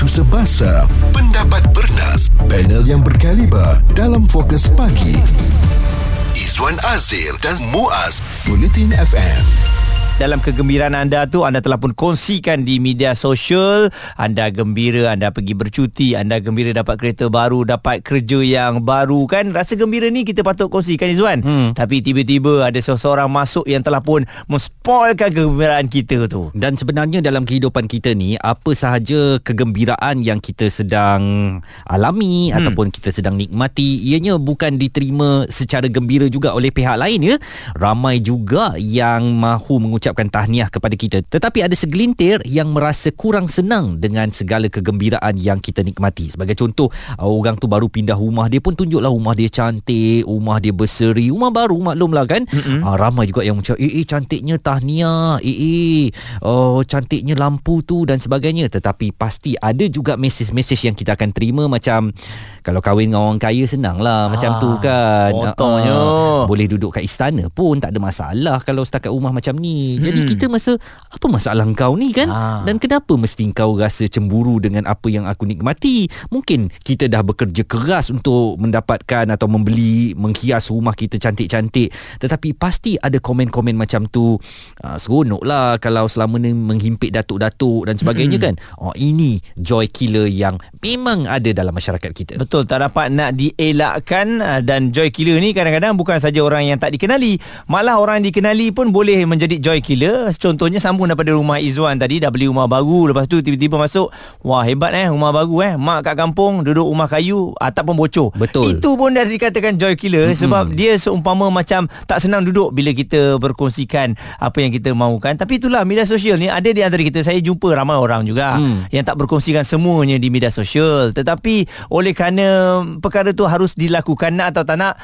Isu semasa, pendapat bernas, panel yang berkaliber dalam fokus pagi. Izwan Azir dan Muaz, Bulletin FM dalam kegembiraan anda tu anda telah pun kongsikan di media sosial anda gembira anda pergi bercuti anda gembira dapat kereta baru dapat kerja yang baru kan rasa gembira ni kita patut kongsikan Izwan hmm. tapi tiba-tiba ada seseorang masuk yang telah pun menspoilkan kegembiraan kita tu dan sebenarnya dalam kehidupan kita ni apa sahaja kegembiraan yang kita sedang alami hmm. ataupun kita sedang nikmati ianya bukan diterima secara gembira juga oleh pihak lain ya ramai juga yang mahu mengucap mengucapkan tahniah kepada kita. Tetapi ada segelintir yang merasa kurang senang dengan segala kegembiraan yang kita nikmati. Sebagai contoh uh, orang tu baru pindah rumah dia pun tunjuklah rumah dia cantik rumah dia berseri rumah baru maklumlah kan. Mm-hmm. ramai juga yang macam eh, eh cantiknya tahniah eh eh oh cantiknya lampu tu dan sebagainya. Tetapi pasti ada juga mesej-mesej yang kita akan terima macam kalau kahwin dengan orang kaya senang lah ah, macam tu kan. contohnya uh, boleh duduk kat istana pun tak ada masalah kalau setakat rumah macam ni jadi hmm. kita masa apa masalah kau ni kan? Ha. Dan kenapa mesti kau rasa cemburu dengan apa yang aku nikmati? Mungkin kita dah bekerja keras untuk mendapatkan atau membeli menghias rumah kita cantik-cantik. Tetapi pasti ada komen-komen macam tu. Uh, seronok lah kalau selama ni menghimpit datuk-datuk dan sebagainya hmm. kan. Oh ini joy killer yang memang ada dalam masyarakat kita. Betul tak dapat nak dielakkan dan joy killer ni kadang-kadang bukan saja orang yang tak dikenali. Malah orang yang dikenali pun boleh menjadi joy killer killer Contohnya sambung daripada rumah Izzuan tadi Dah beli rumah baru Lepas tu tiba-tiba masuk Wah hebat eh Rumah baru eh. Mak kat kampung Duduk rumah kayu Atap pun bocor. Betul. Itu pun dah dikatakan joy killer mm-hmm. Sebab dia seumpama macam Tak senang duduk Bila kita berkongsikan Apa yang kita mahukan. Tapi itulah Media sosial ni Ada di antara kita. Saya jumpa ramai orang juga mm. Yang tak berkongsikan semuanya Di media sosial. Tetapi Oleh kerana Perkara tu harus dilakukan Nak atau tak nak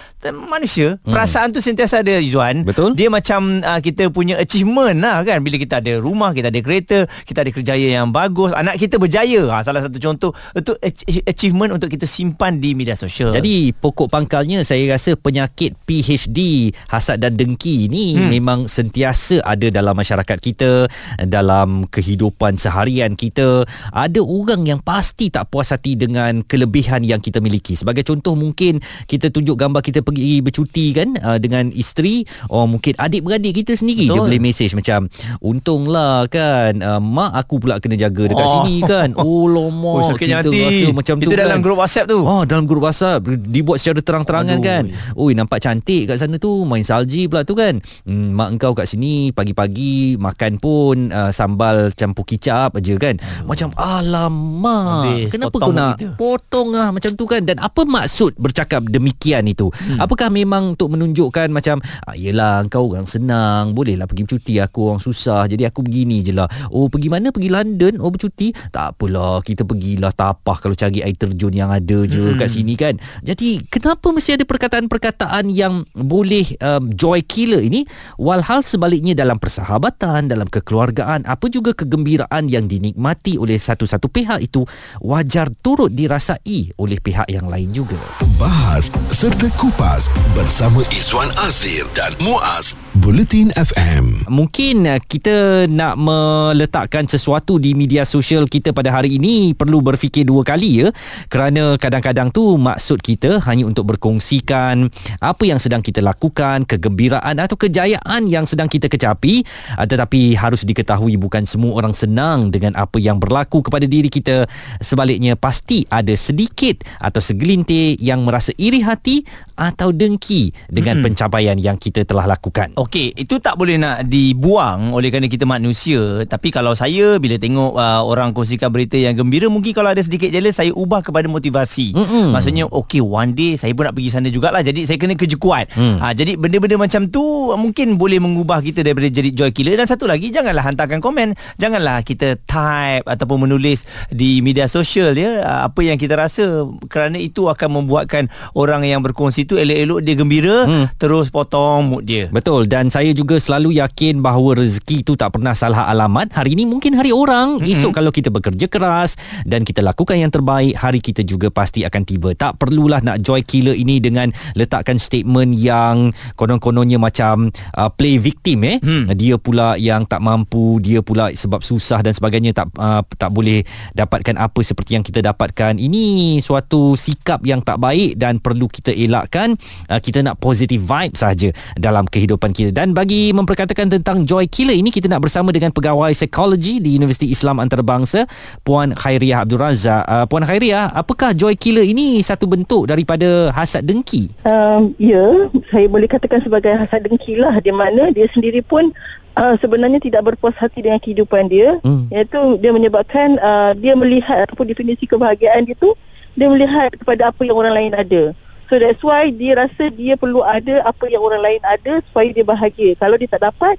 Manusia mm. Perasaan tu sentiasa ada Izzuan. Betul. Dia macam uh, Kita punya achievement achievement lah kan? Bila kita ada rumah kita ada kereta kita ada kerjaya yang bagus anak kita berjaya. Ha, salah satu contoh itu achievement untuk kita simpan di media sosial. Jadi pokok pangkalnya saya rasa penyakit PHD hasad dan dengki ni hmm. memang sentiasa ada dalam masyarakat kita dalam kehidupan seharian kita. Ada orang yang pasti tak puas hati dengan kelebihan yang kita miliki. Sebagai contoh mungkin kita tunjuk gambar kita pergi bercuti kan? Uh, dengan isteri oh mungkin adik-beradik kita sendiri Betul. dia boleh mesej macam untunglah kan uh, mak aku pula kena jaga dekat oh. sini kan oh lama oh, kita hati. rasa macam Itu tu kan dalam grup whatsapp tu oh dalam grup whatsapp dibuat secara terang-terangan Aduh. kan oi nampak cantik kat sana tu main salji pula tu kan hmm, mak engkau kat sini pagi-pagi makan pun uh, sambal campur kicap aja kan Aduh. macam alamak Habis, kenapa kau nak kita. potong lah macam tu kan dan apa maksud bercakap demikian itu hmm. apakah memang untuk menunjukkan macam ah, yelah engkau orang senang bolehlah pergi cuti aku orang susah. Jadi aku begini je lah. Oh pergi mana? Pergi London. Oh bercuti? Tak apalah. Kita pergilah tapah kalau cari air terjun yang ada je hmm. kat sini kan. Jadi kenapa mesti ada perkataan-perkataan yang boleh um, joy killer ini? Walhal sebaliknya dalam persahabatan dalam kekeluargaan apa juga kegembiraan yang dinikmati oleh satu-satu pihak itu wajar turut dirasai oleh pihak yang lain juga. Bahas serta kupas bersama Izwan Azir dan Muaz Bulletin FM. Mungkin uh, kita nak meletakkan sesuatu di media sosial kita pada hari ini perlu berfikir dua kali ya. Kerana kadang-kadang tu maksud kita hanya untuk berkongsikan apa yang sedang kita lakukan, kegembiraan atau kejayaan yang sedang kita kecapi. Uh, tetapi harus diketahui bukan semua orang senang dengan apa yang berlaku kepada diri kita. Sebaliknya pasti ada sedikit atau segelintir yang merasa iri hati atau dengki dengan hmm. pencapaian yang kita telah lakukan. Okey, itu tak boleh nak dibuang oleh kerana kita manusia. Tapi kalau saya bila tengok uh, orang kongsikan berita yang gembira, mungkin kalau ada sedikit jealous, saya ubah kepada motivasi. Mm-hmm. Maksudnya, okey, one day saya pun nak pergi sana jugalah. Jadi saya kena kerja kuat. Mm. Ha, jadi benda-benda macam tu mungkin boleh mengubah kita daripada jadi joy killer. Dan satu lagi, janganlah hantarkan komen. Janganlah kita type ataupun menulis di media sosial ya apa yang kita rasa kerana itu akan membuatkan orang yang berkongsi tu elok-elok dia gembira mm. terus potong mood dia. Betul dan saya juga selalu yakin yakin bahawa rezeki tu tak pernah salah alamat. Hari ini mungkin hari orang. Mm-hmm. Esok kalau kita bekerja keras dan kita lakukan yang terbaik, hari kita juga pasti akan tiba. Tak perlulah nak joy killer ini dengan letakkan statement yang konon-kononnya macam uh, play victim eh. Mm. Dia pula yang tak mampu, dia pula sebab susah dan sebagainya tak uh, tak boleh dapatkan apa seperti yang kita dapatkan. Ini suatu sikap yang tak baik dan perlu kita elakkan. Uh, kita nak positive vibe saja dalam kehidupan kita. Dan bagi memperkatakan tentang joy killer ini kita nak bersama dengan pegawai psikologi di Universiti Islam Antarabangsa Puan Khairiah Abdul Razak. Uh, Puan Khairiah, apakah joy killer ini satu bentuk daripada hasad dengki? Um, ya, saya boleh katakan sebagai hasad dengki lah di mana dia sendiri pun uh, sebenarnya tidak berpuas hati dengan kehidupan dia hmm. iaitu dia menyebabkan uh, dia melihat ataupun definisi kebahagiaan dia tu dia melihat kepada apa yang orang lain ada so that's why dia rasa dia perlu ada apa yang orang lain ada supaya dia bahagia kalau dia tak dapat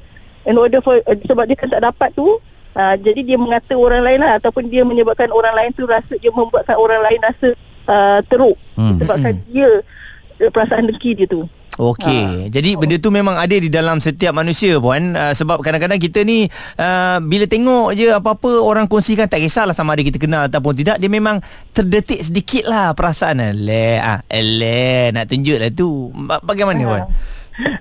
in order for uh, sebab dia kan tak dapat tu uh, jadi dia mengata orang lain lah ataupun dia menyebabkan orang lain tu rasa dia membuatkan orang lain rasa uh, teruk hmm. sebabkan hmm. dia perasaan dengki dia tu Okey. Ha. Jadi benda tu memang ada di dalam setiap manusia puan uh, sebab kadang-kadang kita ni uh, bila tengok je apa-apa orang kongsikan tak kisahlah sama ada kita kenal ataupun tidak dia memang terdetik sedikit lah perasaan le ah le nak tunjuk lah tu. Bagaimana ha. puan?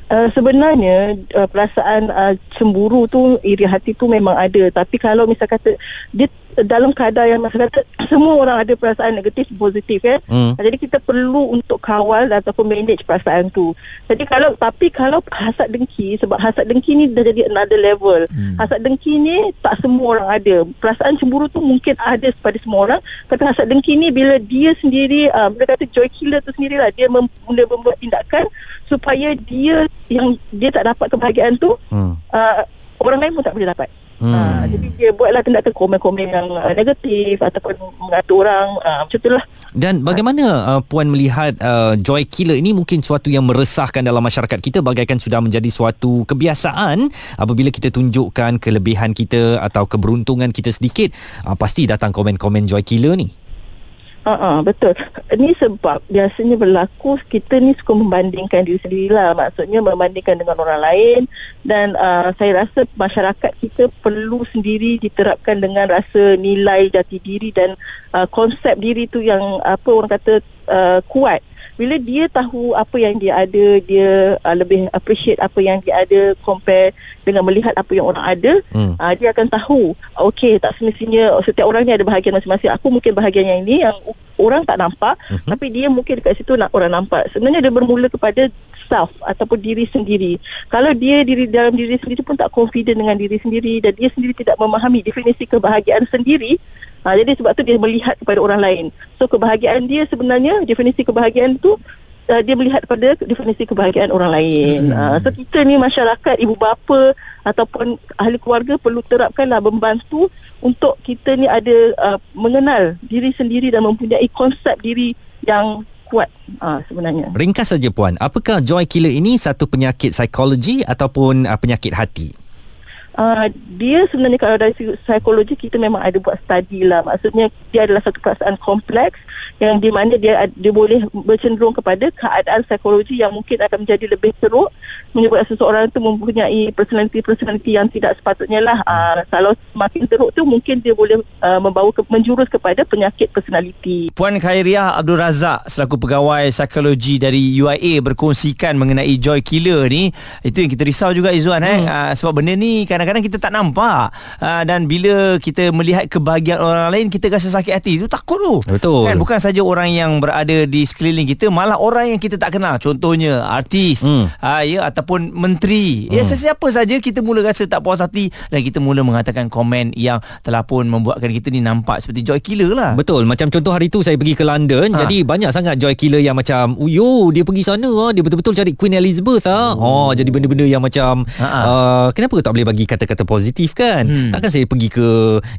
Uh, sebenarnya uh, perasaan uh, cemburu tu iri hati tu memang ada tapi kalau misal kata dia dalam keadaan yang masa kata semua orang ada perasaan negatif positif ya. Hmm. Jadi kita perlu untuk kawal ataupun manage perasaan tu. Jadi kalau tapi kalau hasad dengki sebab hasad dengki ni dah jadi another level. Hmm. Hasad dengki ni tak semua orang ada. Perasaan cemburu tu mungkin ada pada semua orang. Kata hasad dengki ni bila dia sendiri uh, bila kata joy killer tu sendirilah dia mem- mula membuat tindakan supaya dia yang dia tak dapat kebahagiaan tu hmm. uh, orang lain pun tak boleh dapat. Hmm. Ha, jadi dia buatlah tindakan komen-komen yang uh, negatif ataupun mengatur orang uh, macam itulah. Dan bagaimana uh, puan melihat uh, joy killer ini mungkin suatu yang meresahkan dalam masyarakat kita bagaikan sudah menjadi suatu kebiasaan apabila kita tunjukkan kelebihan kita atau keberuntungan kita sedikit uh, pasti datang komen-komen joy killer ni. Uh-uh, betul. Ini sebab biasanya berlaku kita ni suka membandingkan diri sendiri lah. Maksudnya membandingkan dengan orang lain. Dan uh, saya rasa masyarakat kita perlu sendiri diterapkan dengan rasa nilai jati diri dan uh, konsep diri tu yang apa orang kata uh, kuat bila dia tahu apa yang dia ada dia uh, lebih appreciate apa yang dia ada compare dengan melihat apa yang orang ada hmm. uh, dia akan tahu okey tak semestinya setiap orang ni ada bahagian masing-masing aku mungkin bahagian yang ini yang orang tak nampak hmm. tapi dia mungkin dekat situ nak orang nampak sebenarnya dia bermula kepada self ataupun diri sendiri kalau dia diri dalam diri sendiri pun tak confident dengan diri sendiri dan dia sendiri tidak memahami definisi kebahagiaan sendiri Ha, jadi sebab tu dia melihat kepada orang lain. So kebahagiaan dia sebenarnya definisi kebahagiaan tu uh, dia melihat pada definisi kebahagiaan orang lain. Hmm. Uh, so kita ni masyarakat ibu bapa ataupun ahli keluarga perlu terapkanlah membantu untuk kita ni ada uh, mengenal diri sendiri dan mempunyai konsep diri yang kuat uh, sebenarnya. Ringkas saja puan, apakah joy killer ini satu penyakit psikologi ataupun uh, penyakit hati? Uh, dia sebenarnya kalau dari psikologi kita memang ada buat study lah maksudnya dia adalah satu perasaan kompleks yang di mana dia dia boleh bercenderung kepada keadaan psikologi yang mungkin akan menjadi lebih teruk menyebabkan seseorang itu mempunyai personality-personality yang tidak sepatutnya lah uh, kalau semakin teruk tu mungkin dia boleh uh, membawa ke, menjurus kepada penyakit personality Puan Khairiah Abdul Razak selaku pegawai psikologi dari UIA berkongsikan mengenai joy killer ni itu yang kita risau juga Izzuan eh. hmm. eh uh, sebab benda ni kadang kadang-kadang kita tak nampak. Uh, dan bila kita melihat kebahagiaan orang lain kita rasa sakit hati. Itu takut tu. Betul. Kan? Bukan saja orang yang berada di sekeliling kita malah orang yang kita tak kenal. Contohnya artis hmm. uh, ya ataupun menteri. Ya, hmm. ya sesiapa saja kita mula rasa tak puas hati dan kita mula mengatakan komen yang telah pun membuatkan kita ni nampak seperti joy killer lah. Betul. Macam contoh hari tu saya pergi ke London ha. jadi banyak sangat joy killer yang macam uyo dia pergi sana ah, dia betul-betul cari Queen Elizabeth ah. Oh. oh jadi benda-benda yang macam uh, kenapa tak boleh bagi kata-kata positif kan. Hmm. takkan saya pergi ke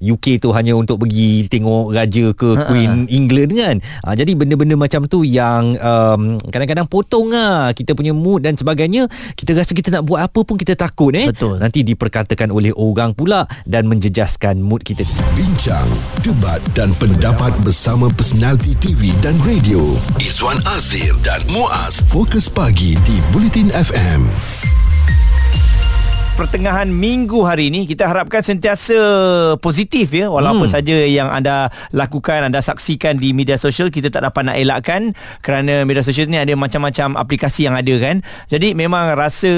UK tu hanya untuk pergi tengok raja ke Ha-ha. Queen England kan? Ha, jadi benda-benda macam tu yang um, kadang-kadang potong lah kita punya mood dan sebagainya. Kita rasa kita nak buat apa pun kita takut eh? Betul. nanti diperkatakan oleh orang pula dan menjejaskan mood kita. Bincang debat dan pendapat bersama personaliti TV dan radio. Izwan Azir dan Muaz. Fokus Pagi di Bulletin FM pertengahan minggu hari ini kita harapkan sentiasa positif ya walaupun hmm. saja yang anda lakukan anda saksikan di media sosial kita tak dapat nak elakkan kerana media sosial ni ada macam-macam aplikasi yang ada kan jadi memang rasa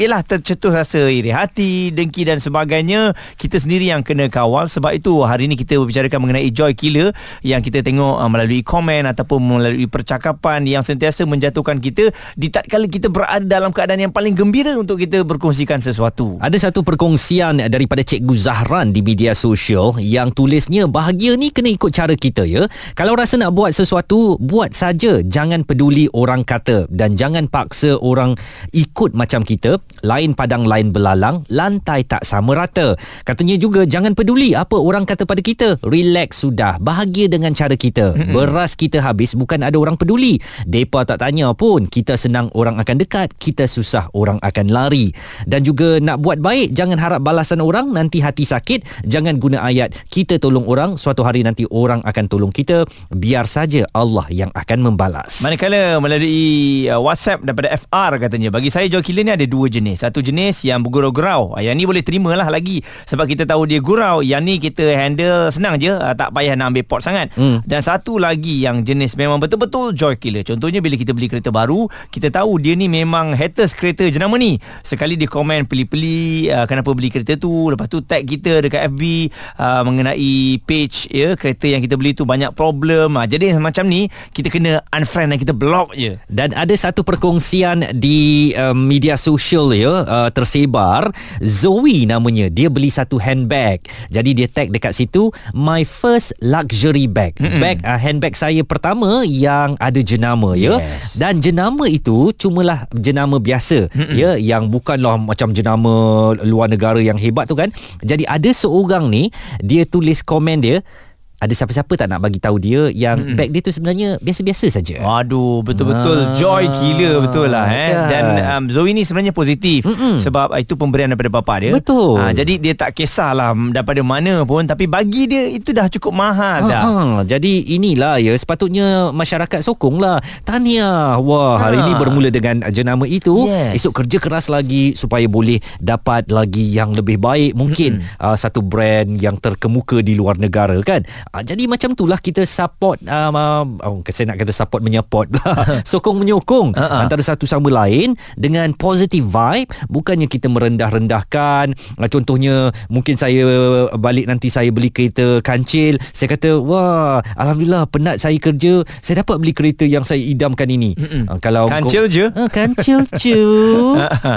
yalah tercetus rasa iri hati dengki dan sebagainya kita sendiri yang kena kawal sebab itu hari ini kita berbicarakan mengenai joy killer yang kita tengok uh, melalui komen ataupun melalui percakapan yang sentiasa menjatuhkan kita di tatkala kita berada dalam keadaan yang paling gembira untuk kita berkongsikan sesuatu. Ada satu perkongsian daripada Cikgu Zahran di media sosial yang tulisnya bahagia ni kena ikut cara kita ya. Kalau rasa nak buat sesuatu, buat saja. Jangan peduli orang kata dan jangan paksa orang ikut macam kita. Lain padang lain belalang, lantai tak sama rata. Katanya juga jangan peduli apa orang kata pada kita. Relax sudah. Bahagia dengan cara kita. Beras kita habis bukan ada orang peduli. Depa tak tanya pun. Kita senang orang akan dekat, kita susah orang akan lari. Dan juga nak buat baik jangan harap balasan orang nanti hati sakit. Jangan guna ayat kita tolong orang suatu hari nanti orang akan tolong kita. Biar saja Allah yang akan membalas. Manakala melalui uh, WhatsApp daripada FR katanya bagi saya joy killer ni ada dua jenis. Satu jenis yang bergurau-gurau. Ah, yang ni boleh terima lah lagi. Sebab kita tahu dia gurau yang ni kita handle senang je. Uh, tak payah nak ambil pot sangat. Hmm. dan satu lagi yang jenis memang betul-betul joy killer. Contohnya bila kita beli kereta baru kita tahu dia ni memang haters kereta jenama ni. Sekali dia komen komen peli-peli uh, kenapa beli kereta tu. Lepas tu tag kita dekat FB uh, mengenai page ya kereta yang kita beli tu banyak problem. Uh, jadi macam ni kita kena unfriend dan kita block je. Dan ada satu perkongsian di uh, media sosial ya uh, tersebar. Zoe namanya dia beli satu handbag. Jadi dia tag dekat situ my first luxury bag. Mm-hmm. bag uh, handbag saya pertama yang ada jenama ya. Yes. dan jenama itu cumalah jenama biasa mm-hmm. ya yang bukanlah macam macam jenama luar negara yang hebat tu kan. Jadi ada seorang ni dia tulis komen dia ada siapa-siapa tak nak bagi tahu dia yang hmm. bag dia tu sebenarnya biasa-biasa saja. Waduh, betul-betul ah, joy gila betul lah eh. Kan. Dan um, Zoe ni sebenarnya positif Mm-mm. sebab itu pemberian daripada bapa dia. Betul. Ha, jadi dia tak kisahlah daripada mana pun tapi bagi dia itu dah cukup mahal dah. Ha, jadi inilah ya sepatutnya masyarakat sokonglah. Tahniah. Wah, ha. hari ini bermula dengan jenama itu. Yes. Esok kerja keras lagi supaya boleh dapat lagi yang lebih baik. Mungkin uh, satu brand yang terkemuka di luar negara kan. Uh, jadi macam itulah kita support um, uh, saya nak kata support menyupport sokong menyokong uh-huh. antara satu sama lain dengan positive vibe. Bukannya kita merendah-rendahkan. Uh, contohnya mungkin saya balik nanti saya beli kereta kancil. Saya kata wah alhamdulillah penat saya kerja. Saya dapat beli kereta yang saya idamkan ini. Uh, kalau kancil je? Uh, kancil je.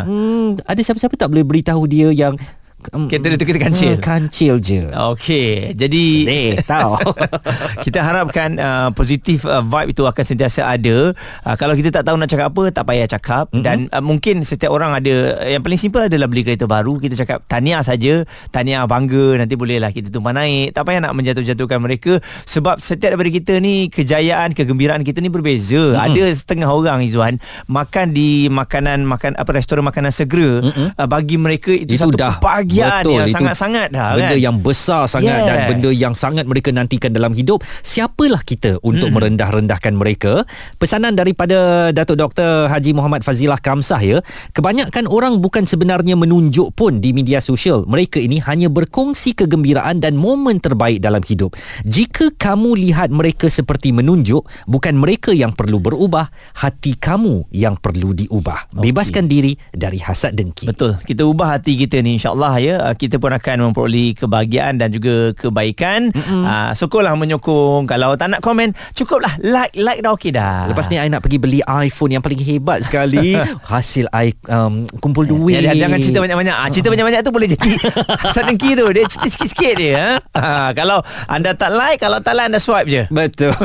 Hmm, ada siapa-siapa tak boleh beritahu dia yang Kereta dia tu kita kancil. hmm, Kancil je. Okey Jadi Sedih tahu. Kita harapkan uh, Positif uh, vibe itu Akan sentiasa ada. Uh, Kalau kita tak tahu nak cakap apa Tak payah cakap. Mm-hmm. Dan uh, mungkin Setiap orang ada Yang paling simple adalah Beli kereta baru. Kita cakap Tahniah saja. Tahniah bangga Nanti bolehlah kita tumpah naik. Tak payah nak menjatuh-jatuhkan mereka. Sebab setiap daripada kita ni Kejayaan Kegembiraan kita ni berbeza. Mm-hmm. Ada setengah orang Izzuan Makan di makanan makan Apa restoran makanan segera. Mm-hmm. uh, Bagi mereka Itu, itu satu dah kebahagiaan Betul, yang sangat-sangat dah benda kan? yang besar sangat yes. dan benda yang sangat mereka nantikan dalam hidup siapalah kita untuk hmm. merendah-rendahkan mereka pesanan daripada Datuk Dr Haji Muhammad Fazilah Kamsah ya kebanyakan orang bukan sebenarnya menunjuk pun di media sosial mereka ini hanya berkongsi kegembiraan dan momen terbaik dalam hidup jika kamu lihat mereka seperti menunjuk bukan mereka yang perlu berubah hati kamu yang perlu diubah okay. bebaskan diri dari hasad dengki betul kita ubah hati kita ni insyaallah ya uh, kita pun akan memperoleh kebahagiaan dan juga kebaikan. Mm-hmm. uh, syukurlah menyokong. Kalau tak nak komen cukuplah like like dah okey dah. Lepas ni I nak pergi beli iPhone yang paling hebat sekali. Hasil I um, kumpul ya, duit. ya, jangan cerita banyak-banyak. Uh, cerita banyak-banyak tu boleh jadi sedengki tu. Dia cerita sikit-sikit dia ha? uh, kalau anda tak like kalau tak like anda swipe je. Betul.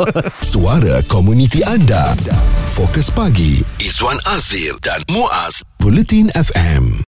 Suara komuniti anda. Fokus pagi Izwan Azil dan Muaz Bulletin FM